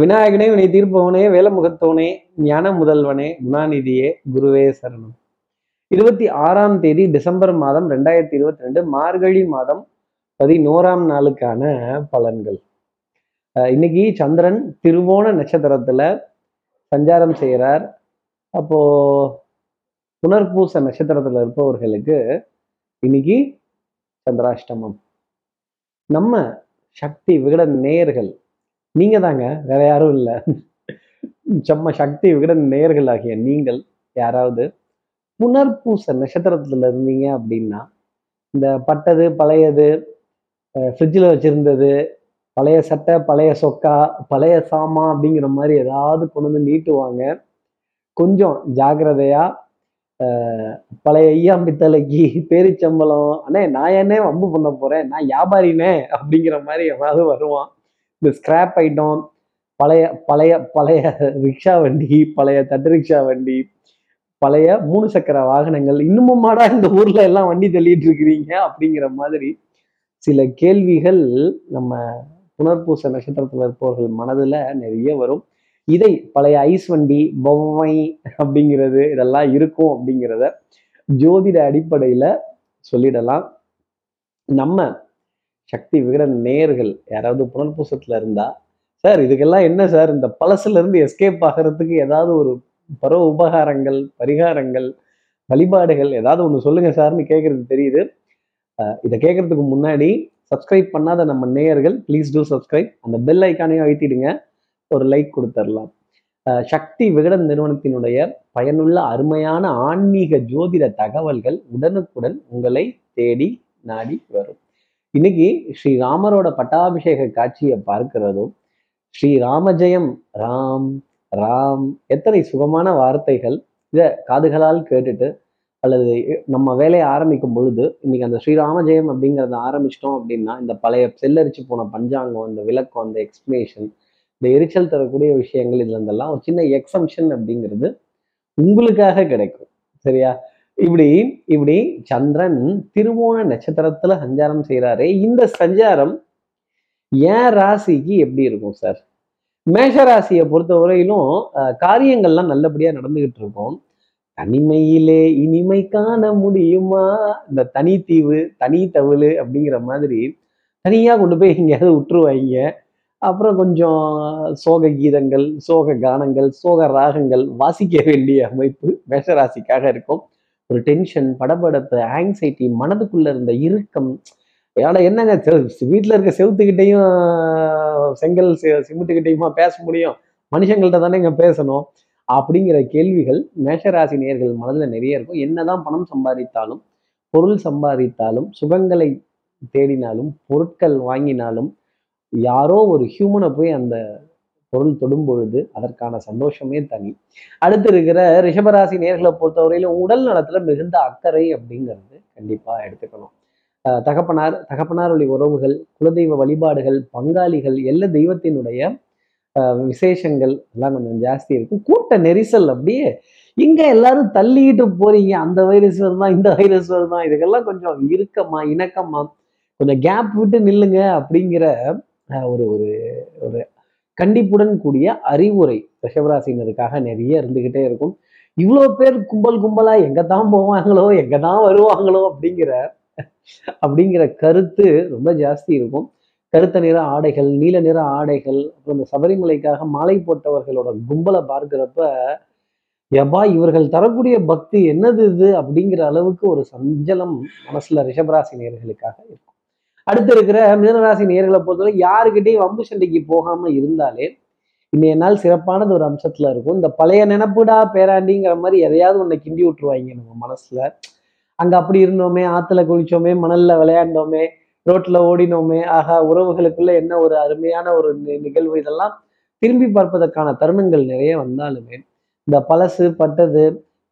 விநாயகனே வினை தீர்ப்பவனே வேலமுகத்தவனே ஞான முதல்வனே குணாநிதியே குருவே சரணம். இருபத்தி ஆறாம் தேதி டிசம்பர் மாதம் ரெண்டாயிரத்தி இருபத்தி ரெண்டு மார்கழி மாதம் பதினோராம் நாளுக்கான பலன்கள். இன்னைக்கு சந்திரன் திருவோண நட்சத்திரத்துல சஞ்சாரம் செய்கிறார் அப்போ புனர்பூச நட்சத்திரத்துல இருப்பவர்களுக்கு இன்னைக்கு சந்திராஷ்டமம். நம்ம சக்தி விகட நேயர்கள் நீங்கள் தாங்க வேற யாரும் இல்லை. செம்ம சக்தி விகட நேர்களாகிய நீங்கள் யாராவது புனர்பூச நட்சத்திரத்தில் இருந்தீங்க அப்படின்னா இந்த பட்டது பழையது ஃப்ரிட்ஜில் வச்சுருந்தது பழைய சட்டை பழைய சொக்கா பழைய சாமா அப்படிங்கிற மாதிரி ஏதாவது கொண்டு வந்து நீட்டுவாங்க. கொஞ்சம் ஜாகிரதையாக பழைய ஐயா பித்தளைக்கு பேரிச்சம்பளம் அண்ணே நான் என்ன வம்பு பண்ண போகிறேன் நான் வியாபாரினே அப்படிங்கிற மாதிரி எவனாவது வருவான். இந்த ஸ்கிராப் ஐட்டம் பழைய பழைய பழைய ரிக்ஷா வண்டி பழைய தட்டு ரிக்ஷா வண்டி பழைய மூணு சக்கர வாகனங்கள் இன்னுமுமாடா இந்த ஊர்ல எல்லாம் வண்டி தள்ளிட்டு இருக்கிறீங்க அப்படிங்கிற மாதிரி சில கேள்விகள் நம்ம புனர்பூச நட்சத்திரத்தில் இருப்பவர்கள் மனதுல நிறைய வரும். இதை பழைய ஐஸ் வண்டி பொம்மை அப்படிங்கிறது இதெல்லாம் இருக்கும் அப்படிங்கிறத ஜோதிட அடிப்படையில சொல்லிடலாம். நம்ம சக்தி விகட நேயர்கள் யாராவது புனர்பூசத்துல இருந்தா சார் இதுக்கெல்லாம் என்ன சார்? இந்த பழசுல இருந்து எஸ்கேப் ஆகிறதுக்கு ஏதாவது ஒரு பரவ உபகாரங்கள் பரிகாரங்கள் வழிபாடுகள் ஏதாவது ஒன்று சொல்லுங்க சார்னு கேட்கறது தெரியுது. இதை கேட்கறதுக்கு முன்னாடி சப்ஸ்கிரைப் பண்ணாத நம்ம நேயர்கள் ப்ளீஸ் டூ சப்ஸ்கிரைப் அந்த பெல் ஐக்கானையும் அழுத்திடுங்க. ஒரு லைக் கொடுத்துடலாம் சக்தி விகடன் நிறுவனத்தினுடைய பயனுள்ள அருமையான ஆன்மீக ஜோதிட தகவல்கள் உடனுக்குடன் உங்களை தேடி நாடி வரும். இன்னைக்கு ஸ்ரீராமரோட பட்டாபிஷேக காட்சியை பார்க்கிறதும் ஸ்ரீராமஜெயம் ராம் ராம் எத்தனை சுகமான வார்த்தைகள் இதை காதுகளால் கேட்டுட்டு அல்லது நம்ம வேலையை ஆரம்பிக்கும் பொழுது இன்னைக்கு அந்த ஸ்ரீராம ஜெயம் அப்படிங்கிறத ஆரம்பிச்சிட்டோம் அப்படின்னா இந்த பழைய செல்லரிச்சு போன பஞ்சாங்கம் இந்த விளக்கம் அந்த எக்ஸ்பிளேஷன் இந்த எரிச்சல் தரக்கூடிய விஷயங்கள் இதுல இருந்தெல்லாம் ஒரு சின்ன எக்ஸம்ஷன் அப்படிங்கிறது உங்களுக்காக கிடைக்கும். சரியா? இப்படி இப்படி சந்திரன் திருவோண நட்சத்திரத்துல சஞ்சாரம் செய்கிறாரே இந்த சஞ்சாரம் ஏன் ராசிக்கு எப்படி இருக்கும் சார் மேஷ ராசியை பொறுத்த வரையிலும் காரியங்கள்லாம் நல்லபடியா நடந்துகிட்டு இருக்கும். தனிமையிலே இனிமை காண முடியுமா? இந்த தனித்தீவு தனி தவிழு அப்படிங்கிற மாதிரி தனியா கொண்டு போய் எங்கேயாவது விட்டுருவாங்க. அப்புறம் கொஞ்சம் சோக கீதங்கள் சோக கானங்கள் சோக ராகங்கள் வாசிக்க வேண்டிய அமைப்பு மேஷராசிக்காக இருக்கும். ஒரு டென்ஷன் படபடப்பு ஆங்ஸைட்டி மனதுக்குள்ள இருந்த இறுக்கம். ஏடா என்னங்க செ- இருக்க செவுத்துக்கிட்டையும் செங்கல் செ- சிமெண்ட்டுக்கிட்டையுமா பேச முடியும்? மனுஷங்கள்ட்ட தானே இங்கே பேசணும்? அப்படிங்கிற கேள்விகள் மேஷராசி நேர்கள் மனதில் நிறைய இருக்கும். என்னதான் பணம் சம்பாதித்தாலும் பொருள் சம்பாதித்தாலும் சுகங்களை தேடினாலும் பொருட்கள் வாங்கினாலும் யாரோ ஒரு ஹியூமனை போய் அந்த பொருள் தொடும் பொழுது அதற்கான சந்தோஷமே தனி. அடுத்து இருக்கிற ரிஷபராசி நேர்களை பொறுத்தவரையிலும் உடல் நலத்துல மிகுந்த அக்கறை அப்படிங்கிறது கண்டிப்பா எடுத்துக்கணும். தகப்பனார் தகப்பனார் வழி உறவுகள் குலதெய்வ வழிபாடுகள் பங்காளிகள் எல்லா தெய்வத்தினுடைய விசேஷங்கள் எல்லாம் கொஞ்சம் ஜாஸ்தி இருக்கும். கூட்ட நெரிசல் அப்படியே இங்க எல்லாரும் தள்ளிக்கிட்டு போறீங்க. அந்த வைரஸ் வருதான் இந்த வைரஸ் வருதான் இதுக்கெல்லாம் கொஞ்சம் இறுக்கமா இணக்கமா கொஞ்சம் கேப் விட்டு நில்லுங்க அப்படிங்கிற ஒரு ஒரு ஒரு கண்டிப்புடன் கூடிய அறிவுரை ரிஷபராசினருக்காக நிறைய இருந்துகிட்டே இருக்கும். இவ்வளோ பேர் கும்பல் கும்பலா எங்க தான் போவாங்களோ எங்க தான் வருவாங்களோ அப்படிங்கிற அப்படிங்கிற கருத்து ரொம்ப ஜாஸ்தி இருக்கும். கருத்த நிற ஆடைகள் நீல நிற ஆடைகள் அப்புறம் இந்த சபரிமலைக்காக மாலை போட்டவர்களோட கும்பலை பார்க்கிறப்ப எபா இவர்கள் தரக்கூடிய பக்தி என்னது இது? அப்படிங்கிற அளவுக்கு ஒரு சஞ்சலம் மனசுல ரிஷபராசி நேர்களுக்காக இருக்கும். அடுத்து இருக்கிற மிதனராசி நேர்களை பொறுத்தவரை யாருக்கிட்டையும் வம்பு சண்டைக்கு போகாம இருந்தாலே இன்றைய நாள் சிறப்பானது ஒரு அம்சத்துல இருக்கும். இந்த பழைய நினப்புடா பேராண்டிங்கிற மாதிரி எதையாவது ஒன்றை கிண்டி விட்டுருவாங்க நம்ம மனசுல. அங்க அப்படி இருந்தோமே ஆத்துல குளிச்சோமே மணல்ல விளையாண்டோமே ரோட்ல ஓடினோமே ஆகா உறவுகளுக்குள்ள என்ன ஒரு அருமையான ஒரு நி- நிகழ்வு இதெல்லாம் திரும்பி பார்ப்பதற்கான தருணங்கள் நிறைய வந்தாலுமே இந்த பழசு பட்டது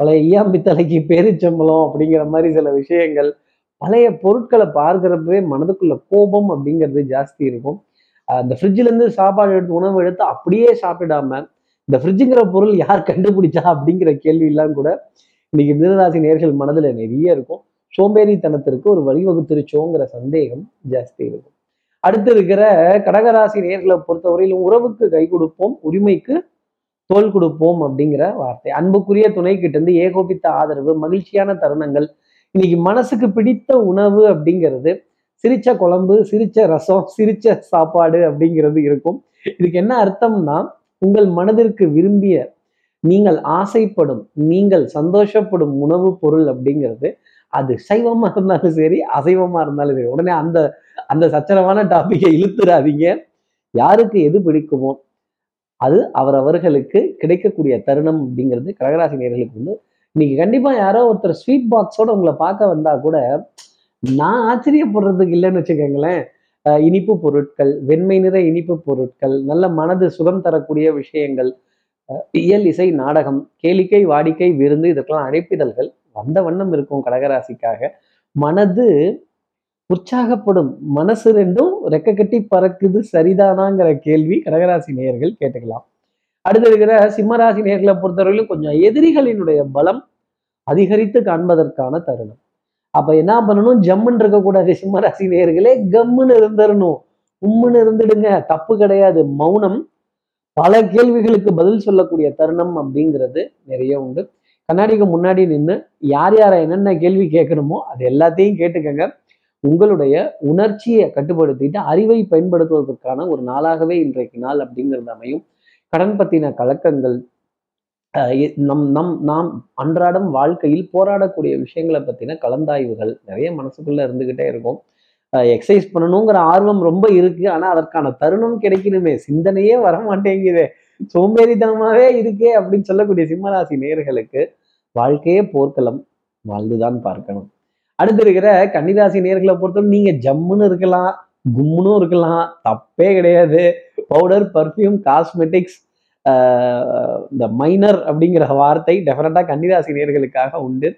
பழைய ஈயாம்பித்தலைக்கு பேரிச்சம்பளம் அப்படிங்கிற மாதிரி சில விஷயங்கள் பழைய பொருட்களை பார்க்குறப்பவே மனதுக்குள்ள கோபம் அப்படிங்கிறது ஜாஸ்தி இருக்கும். அந்த ஃப்ரிட்ஜிலேருந்து இருந்து சாப்பாடு எடுத்து உணவு எடுத்து அப்படியே சாப்பிடாம இந்த ஃப்ரிட்ஜுங்கிற பொருள் யார் கண்டுபிடிச்சா அப்படிங்கிற கேள்வி எல்லாம் கூட இன்னைக்கு மிதனராசி நேர்கள் மனதுல நிறைய இருக்கும். சோம்பேறித்தனத்திற்கு ஒரு வழிவகுத்திருச்சோங்கிற சந்தேகம் ஜாஸ்தி இருக்கும். அடுத்து இருக்கிற கடகராசி நேர்களை பொறுத்தவரையிலும் உறவுக்கு கை கொடுப்போம் உரிமைக்கு தோல் கொடுப்போம் அப்படிங்கிற வார்த்தை. அன்புக்குரிய துணை கிட்ட இருந்து ஏகோபித்த ஆதரவு மகிழ்ச்சியான தருணங்கள் இன்னைக்கு மனசுக்கு பிடித்த உணவு அப்படிங்கிறது சிரிச்ச குழம்பு சிரிச்ச ரசம் சிரிச்ச சாப்பாடு அப்படிங்கிறது இருக்கும். இதுக்கு என்ன அர்த்தம்னா உங்கள் மனதிற்கு விரும்பிய நீங்கள் ஆசைப்படும் நீங்கள் சந்தோஷப்படும் உணவு பொருள் அப்படிங்கிறது அது சைவமா இருந்தாலும் சரி அசைவமா இருந்தாலும் சரி உடனே அந்த அந்த சச்சரவான டாபிக்கை இழுத்துறாதீங்க. யாருக்கு எது பிடிக்குமோ அது அவரவர்களுக்கு கிடைக்கக்கூடிய தருணம் அப்படிங்கிறது கடகராசி நேர்களுக்கு வந்து இன்னைக்கு கண்டிப்பா யாரோ ஒருத்தர் ஸ்வீட் பாக்ஸோட உங்களை பார்க்க வந்தா கூட நான் ஆச்சரியப்படுறதுக்கு இல்லைன்னு வச்சுக்கோங்களேன். இனிப்பு பொருட்கள் வெண்மை நிற இனிப்பு பொருட்கள் நல்ல மனது சுகம் தரக்கூடிய விஷயங்கள் அஹ் இயல் இசை நாடகம் கேளிக்கை வாடிக்கை விருந்து இதற்கெல்லாம் அழைப்பிதழ்கள் வந்த வண்ணம் இருக்கும் கடகராசிக்காக. மனது உற்சாகப்படும் மனசு ரெண்டும் ரெக்க கட்டி பறக்குது சரிதானாங்கிற கேள்வி கடகராசி நேயர்கள் கேட்டுக்கலாம். அடுத்து இருக்கிற சிம்மராசி நேர்களை பொறுத்தவரையிலும் கொஞ்சம் எதிரிகளினுடைய பலம் அதிகரித்து காண்பதற்கான தருணம். அப்ப என்ன பண்ணணும்? ஜம்முன்னு இருக்கக்கூடாது சிம்மராசி நேர்களே. கம்முன்னு இருந்துடணும் உம்முன்னு இருந்துடுங்க. தப்பு கிடையாது. மௌனம். பல கேள்விகளுக்கு பதில் சொல்லக்கூடிய தருணம் அப்படிங்கிறது நிறைய உண்டு. கண்ணாடிக்கு முன்னாடி நின்று யார் யாரை என்னென்ன கேள்வி கேட்கணுமோ அது எல்லாத்தையும் கேட்டுக்கங்க. உங்களுடைய உணர்ச்சியை கட்டுப்படுத்திட்டு அறிவை பயன்படுத்துவதற்கான ஒரு நாளாகவே இன்றைக்கு நாள் அப்படிங்கிறது அமையும். கடன் பத்தின கலக்கங்கள் அஹ் நம் நம் நாம் அன்றாடம் வாழ்க்கையில் போராடக்கூடிய விஷயங்களை பத்தின கலந்தாய்வுகள் நிறைய மனசுக்குள்ள இருந்துகிட்டே இருக்கும். எக்ஸசைஸ் பண்ணணுங்கிற ஆர்வம் ரொம்ப இருக்கு. ஆனா அதற்கான தருணம் கிடைக்கணுமே. சிந்தனையே வர மாட்டேங்குதே சோம்பேறித்தனமாவே இருக்கே அப்படின்னு சொல்லக்கூடிய சிம்மராசி நேர்களுக்கு வாழ்க்கையே போர்க்களம். வாழ்ந்துதான் பார்க்கணும். அடுத்து இருக்கிற கன்னிராசி நேர்களை பொறுத்தவரை நீங்க ஜம்முன்னு இருக்கலாம் கும்முன்னு இருக்கலாம் தப்பே கிடையாது. பவுடர் பர்ஃப்யூம் காஸ்மெட்டிக்ஸ் இந்த மைனர் அப்படிங்கிற வார்த்தை டெஃபினட்டா கன்னிராசி நேர்களுக்காக உண்டு.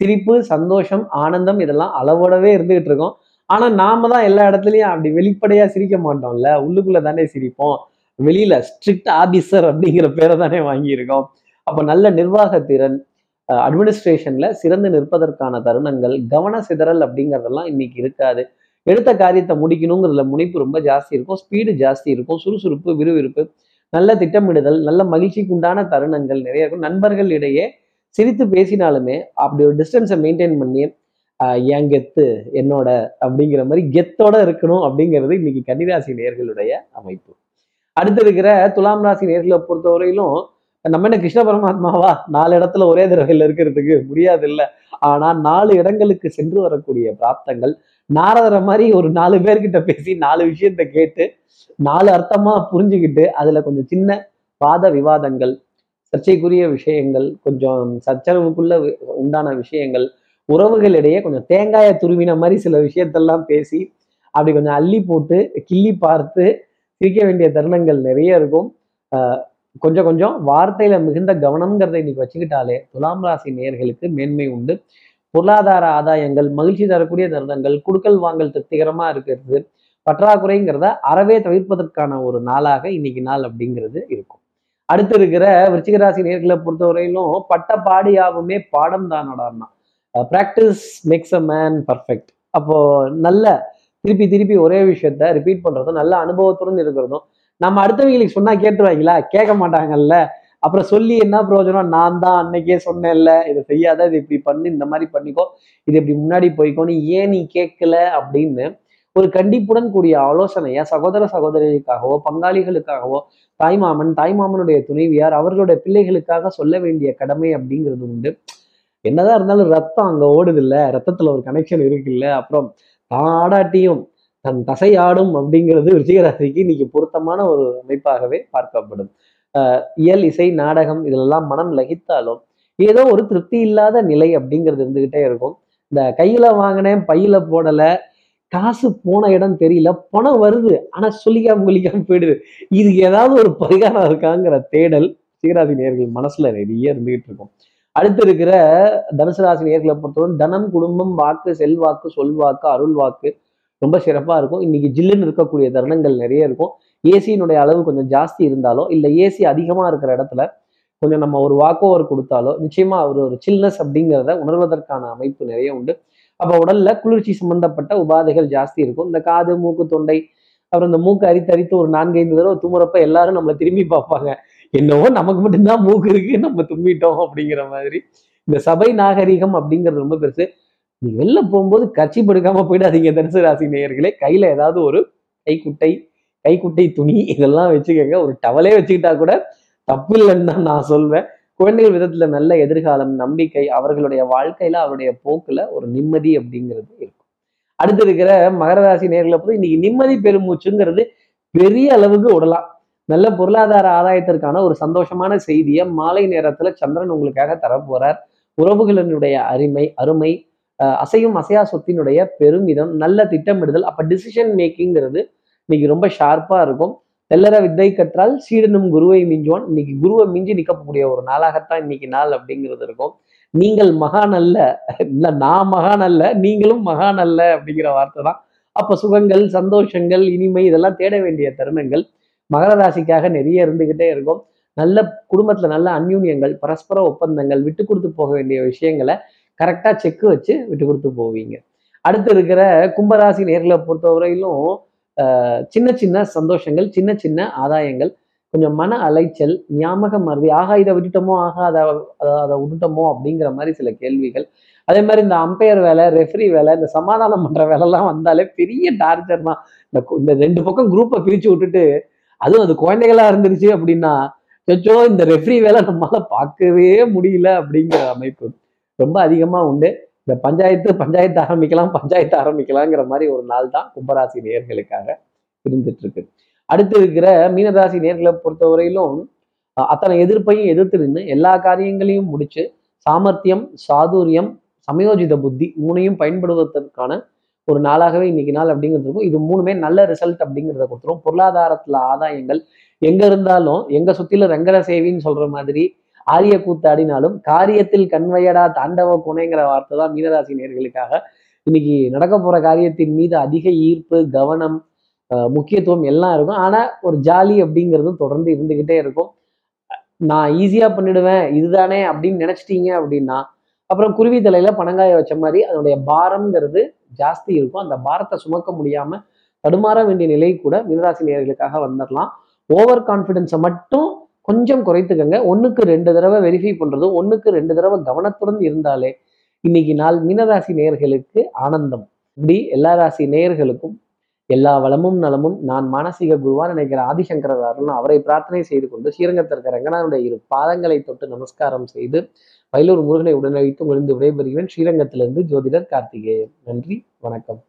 சிரிப்பு சந்தோஷம் ஆனந்தம் இதெல்லாம் அளவோடவே இருந்துகிட்டு இருக்கோம். ஆனால் நாம தான் எல்லா இடத்துலையும் அப்படி வெளிப்படையாக சிரிக்க மாட்டோம்ல. உள்ளுக்குள்ளே தானே சிரிப்போம். வெளியில ஸ்ட்ரிக்ட் ஆபீசர் அப்படிங்கிற பேரை தானே வாங்கியிருக்கோம். அப்போ நல்ல நிர்வாகத்திறன் அட்மினிஸ்ட்ரேஷன்ல சிறந்து நிற்பதற்கான தருணங்கள் கவன சிதறல் அப்படிங்கிறதெல்லாம் இன்னைக்கு இருக்காது. எடுத்த காரியத்தை முடிக்கணுங்கிறதுல முனைப்பு ரொம்ப ஜாஸ்தி இருக்கும். ஸ்பீடு ஜாஸ்தி இருக்கும். சுறுசுறுப்பு விறுவிறுப்பு நல்ல திட்டமிடுதல் நல்ல மகிழ்ச்சிக்கு உண்டான தருணங்கள் நிறைய இருக்கும். நண்பர்கள் இடையே சிரித்து பேசினாலுமே அப்படி ஒரு டிஸ்டன்ஸை மெயின்டைன் பண்ணி என் கெத்து என்னோட அப்படிங்கிற மாதிரி கெத்தோட இருக்கணும் அப்படிங்கிறது இன்னைக்கு கன்னிராசி நேர்களுடைய அமைப்பு. அடுத்து இருக்கிற துலாம் ராசி நேர்களை பொறுத்தவரையிலும் நம்ம என்ன கிருஷ்ண பரமாத்மாவா? நாலு இடத்துல ஒரே தடவையில் இருக்கிறதுக்கு முடியாது இல்ல ஆனால் நாலு இடங்களுக்கு சென்று வரக்கூடிய பிராப்தங்கள் நாரதரை மாதிரி ஒரு நாலு பேர்கிட்ட பேசி நாலு விஷயத்த கேட்டு நாலு அர்த்தமா புரிஞ்சுக்கிட்டு அதுல கொஞ்சம் சின்ன வாத விவாதங்கள் சர்ச்சைக்குரிய விஷயங்கள் கொஞ்சம் சச்சரவுக்குள்ள உண்டான விஷயங்கள் உறவுகளிடையே கொஞ்சம் தேங்காயை துருவின மாதிரி சில விஷயத்தெல்லாம் பேசி அப்படி கொஞ்சம் அள்ளி போட்டு கிள்ளி பார்த்து சிரிக்க வேண்டிய தருணங்கள் நிறைய இருக்கும். கொஞ்சம் கொஞ்சம் வார்த்தையில மிகுந்த கவனம்ங்கிறத இன்னைக்கு வச்சுக்கிட்டாலே துலாம் ராசி நேயர்களுக்கு மேன்மை உண்டு. பொருளாதார ஆதாயங்கள் மகிழ்ச்சி தரக்கூடிய தருணங்கள் குடுக்கல் வாங்கல் திருப்திகரமா இருக்கிறது பற்றாக்குறைங்கிறத அறவே தவிர்ப்பதற்கான ஒரு நாளாக இன்னைக்கு நாள் அப்படிங்கிறது இருக்கும். அடுத்து இருக்கிற விருச்சிகராசி நேர்களை பொறுத்தவரையிலும் பட்ட பாடியாவுமே பாடம் தானடான்னா practice makes a man perfect அப்போ நல்ல திருப்பி திருப்பி ஒரே விஷயத்த ரிப்பீட் பண்றதும் நல்ல அனுபவத்துடன் இருக்கிறதும் நம்ம அடுத்தவங்களுக்கு சொன்னா கேட்டுருவாங்களா? கேட்க மாட்டாங்கல்ல? அப்புறம் சொல்லி என்ன பிரயோஜனம்? நான் தான் அன்னைக்கே சொன்னேன்ல. இதை செய்யாத இது இப்படி பண்ணு இந்த மாதிரி பண்ணிக்கோ. இது இப்படி முன்னாடி போய்க்கோன்னு ஏன் நீ கேட்கல அப்படின்னு ஒரு கண்டிப்புடன் கூடிய ஆலோசனையா சகோதர சகோதரிகளுக்காகவோ பங்காளிகளுக்காகவோ தாய்மாமன் தாய்மாமனுடைய துணைவியார் அவர்களுடைய பிள்ளைகளுக்காக சொல்ல வேண்டிய கடமை அப்படிங்கிறது உண்டு. என்னதான் இருந்தாலும் ரத்தம் அங்க ஓடுது இல்ல ரத்தத்துல ஒரு கனெக்ஷன் இருக்குல்ல. அப்புறம் தான் ஆடாட்டியும் தன் தசை ஆடும் அப்படிங்கிறது விருச்சிகராசிக்கு இன்னைக்கு பொருத்தமான ஒரு அமைப்பாகவே பார்க்கப்படும். இயல் இசை நாடகம் இதிலெல்லாம் மனம் லகித்தாலும் ஏதோ ஒரு திருப்தி இல்லாத நிலை அப்படிங்கிறது இருந்துகிட்டே இருக்கும். இந்த கையில வாங்கினேன் பையில போடல காசு போன இடம் தெரியல பணம் வருது ஆனா சொல்லிக்காம கொல்லிக்காம போயிடுது. இதுக்கு ஏதாவது ஒரு பரிகாரம் இருக்காங்கிற தேடல் சீராசி நேர்கள் மனசுல நிறைய இருந்துகிட்டு இருக்கும். அடுத்து இருக்கிற தனுசு ராசி நேர்களை பொறுத்தவரை தனம் குடும்பம் வாக்கு செல்வாக்கு சொல்வாக்கு அருள் வாக்கு ரொம்ப சிறப்பாக இருக்கும். இன்னைக்கு ஜில்லுன்னு இருக்கக்கூடிய தருணங்கள் நிறைய இருக்கும். ஏசியினுடைய அளவு கொஞ்சம் ஜாஸ்தி இருந்தாலோ இல்லை ஏசி அதிகமாக இருக்கிற இடத்துல கொஞ்சம் நம்ம ஒரு வாக் ஓவர் கொடுத்தாலோ நிச்சயமாக ஒரு ஒரு சில்னஸ் அப்படிங்கிறத உணர்வதற்கான அமைப்பு நிறைய உண்டு. அப்போ உடல்ல குளிர்ச்சி சம்பந்தப்பட்ட உபாதைகள் ஜாஸ்தி இருக்கும். இந்த காது மூக்கு தொண்டை அப்புறம் இந்த மூக்கு அரித்து அரித்து ஒரு நான்கைந்து தடவை தும்முறப்ப எல்லாரும் நம்மளை திரும்பி பார்ப்பாங்க. என்னவோ நமக்கு மட்டும்தான் மூக்கு இருக்கு நம்ம தும்மிட்டோம் அப்படிங்கிற மாதிரி. இந்த சபை நாகரிகம் அப்படிங்கிறது ரொம்ப பெருசு. நீ வெளில போகும்போது கட்சி படுக்காம போயிடாதீங்க தனுசு ராசி நேயர்களே. கையில ஏதாவது ஒரு கைக்குட்டை கைக்குட்டை துணி இதெல்லாம் வச்சுக்கோங்க. ஒரு டவலே வச்சுக்கிட்டா கூட தப்பு இல்லைன்னு தான் நான் சொல்வேன். குழந்தைகள் விதத்துல நல்ல எதிர்காலம் நம்பிக்கை அவர்களுடைய வாழ்க்கையில அவருடைய போக்குல ஒரு நிம்மதி அப்படிங்கிறது இருக்கும். அடுத்து இருக்கிற மகர ராசி நேர்களை போது இன்னைக்கு நிம்மதி பெருமூச்சுங்கிறது பெரிய அளவுக்கு விடலாம். நல்ல பொருளாதார ஆதாயத்திற்கான ஒரு சந்தோஷமான செய்தியை மாலை நேரத்துல சந்திரன் உங்களுக்காக தரப்போறார். உறவுகளினுடைய அருமை அருமை அசையும் அசையா சொத்தினுடைய பெருமிதம் நல்ல திட்டமிடுதல் அப்ப டிசிஷன் மேக்கிங்கிறது இன்னைக்கு ரொம்ப ஷார்ப்பா இருக்கும். தெல்லற வித்தை கற்றால் சீடனும் குருவை மிஞ்சுவான். இன்னைக்கு குருவை மிஞ்சி நிற்கக்கூடிய ஒரு நாளாகத்தான் இன்னைக்கு நாள் அப்படிங்கிறது இருக்கும். நீங்கள் மகான் அல்ல. இல்ல நான் மகான் அல்ல. நீங்களும் மகான் அல்ல அப்படிங்கிற வார்த்தை தான். அப்ப சுகங்கள் சந்தோஷங்கள் இனிமை இதெல்லாம் தேட வேண்டிய தருணங்கள் மகர ராசிக்காக நிறைய இருந்துகிட்டே இருக்கும். நல்ல குடும்பத்துல நல்ல அந்யூன்யங்கள் பரஸ்பர ஒப்பந்தங்கள் விட்டு கொடுத்து போக வேண்டிய விஷயங்களை கரெக்டாக செக்கு வச்சு விட்டு கொடுத்து போவீங்க. அடுத்து இருக்கிற கும்பராசி நேர்களை பொறுத்தவரையிலும் சின்ன சின்ன சந்தோஷங்கள் சின்ன சின்ன ஆதாயங்கள் கொஞ்சம் மன அலைச்சல் ஞாபகம் மருதி ஆகா இதை விட்டுட்டோமோ? ஆகா அதை அதை விட்டுட்டோமோ? அப்படிங்கிற மாதிரி சில கேள்விகள். அதே மாதிரி இந்த அம்பையர் வேலை ரெஃப்ரி வேலை இந்த சமாதானம் பண்ணுற வேலைலாம் வந்தாலே பெரிய டார்ச்சர் தான். இந்த இந்த ரெண்டு பக்கம் குரூப்பை பிரிச்சு விட்டுட்டு அதுவும் அது குழந்தைகளா இருந்துருச்சு அப்படின்னா சொச்சோ இந்த ரெஃப்ரி வேலை நம்மளால பார்க்கவே முடியல அப்படிங்கிற அமைப்பு. ரொம்ப அதிகமா உண்டு. இந்த பஞ்சாயத்து பஞ்சாயத்து ஆரம்பிக்கலாம் பஞ்சாயத்து ஆரம்பிக்கலாங்கிற மாதிரி ஒரு நாள் தான் கும்பராசி நேர்களுக்காக இருந்துட்டு இருக்கு அடுத்து இருக்கிற மீனராசி நேர்களை பொறுத்தவரையிலும் அத்தனை எதிர்ப்பையும் எதிர்த்து நின்று எல்லா காரியங்களையும் முடிச்சு சாமர்த்தியம் சாதுரியம் சமயோஜித புத்தி மூணையும் பயன்படுவதற்கான ஒரு நாளாகவே இன்னைக்கு நாள் அப்படிங்கிறது இருக்கும். இது மூணுமே நல்ல ரிசல்ட் அப்படிங்கிறத கொடுத்துரும். பொருளாதாரத்துல ஆதாயங்கள் எங்க இருந்தாலும் எங்க சுத்தில ரங்கர சேவின்னு சொல்ற மாதிரி ஆரிய கூத்தாடினாலும் காரியத்தில் கண்வையடா தாண்டவ குணைங்கிற வார்த்தை தான் மீனராசி நேர்களுக்காக இன்னைக்கு நடக்க போற காரியத்தின் மீது அதிக ஈர்ப்பு கவனம் முக்கியத்துவம் எல்லாம் இருக்கும். ஆனா ஒரு ஜாலி அப்படிங்கிறதும் தொடர்ந்து இருந்துகிட்டே இருக்கும். நான் ஈஸியா பண்ணிடுவேன் இதுதானே அப்படின்னு நினைச்சிட்டீங்க அப்படின்னா அப்புறம் குருவி தலையில பணங்காய வச்ச மாதிரி அதனுடைய பாரம்ங்கிறது ஜாஸ்தி இருக்கும். அந்த பாரத்தை சுமக்க முடியாம தடுமாற வேண்டிய நிலை கூட மீனராசி நேர்களுக்காக வந்துடலாம் ஓவர் கான்ஃபிடென்ஸை மட்டும் கொஞ்சம் குறைத்துக்கங்க. ஒன்றுக்கு ரெண்டு தடவை வெரிஃபை பண்ணுறதும் ஒன்றுக்கு ரெண்டு தடவை கவனத்துடன் இருந்தாலே இன்னைக்கு நாள் மீனராசி நேர்களுக்கு ஆனந்தம். இப்படி எல்லா ராசி நேயர்களுக்கும் எல்லா வளமும் நலமும் நான் மானசீக குருவான் நினைக்கிற ஆதிசங்கரர் அருண் அவரை பிரார்த்தனை செய்து கொண்டு ஸ்ரீரங்கத்திற்கு ரங்கனாருடைய இரு பாதங்களை தொட்டு நமஸ்காரம் செய்து வயலூர் முருகனை உடனழைத்து முடிந்து விடைபெறுகிறேன். ஸ்ரீரங்கத்திலிருந்து ஜோதிடர் கார்த்திகேயன். நன்றி வணக்கம்.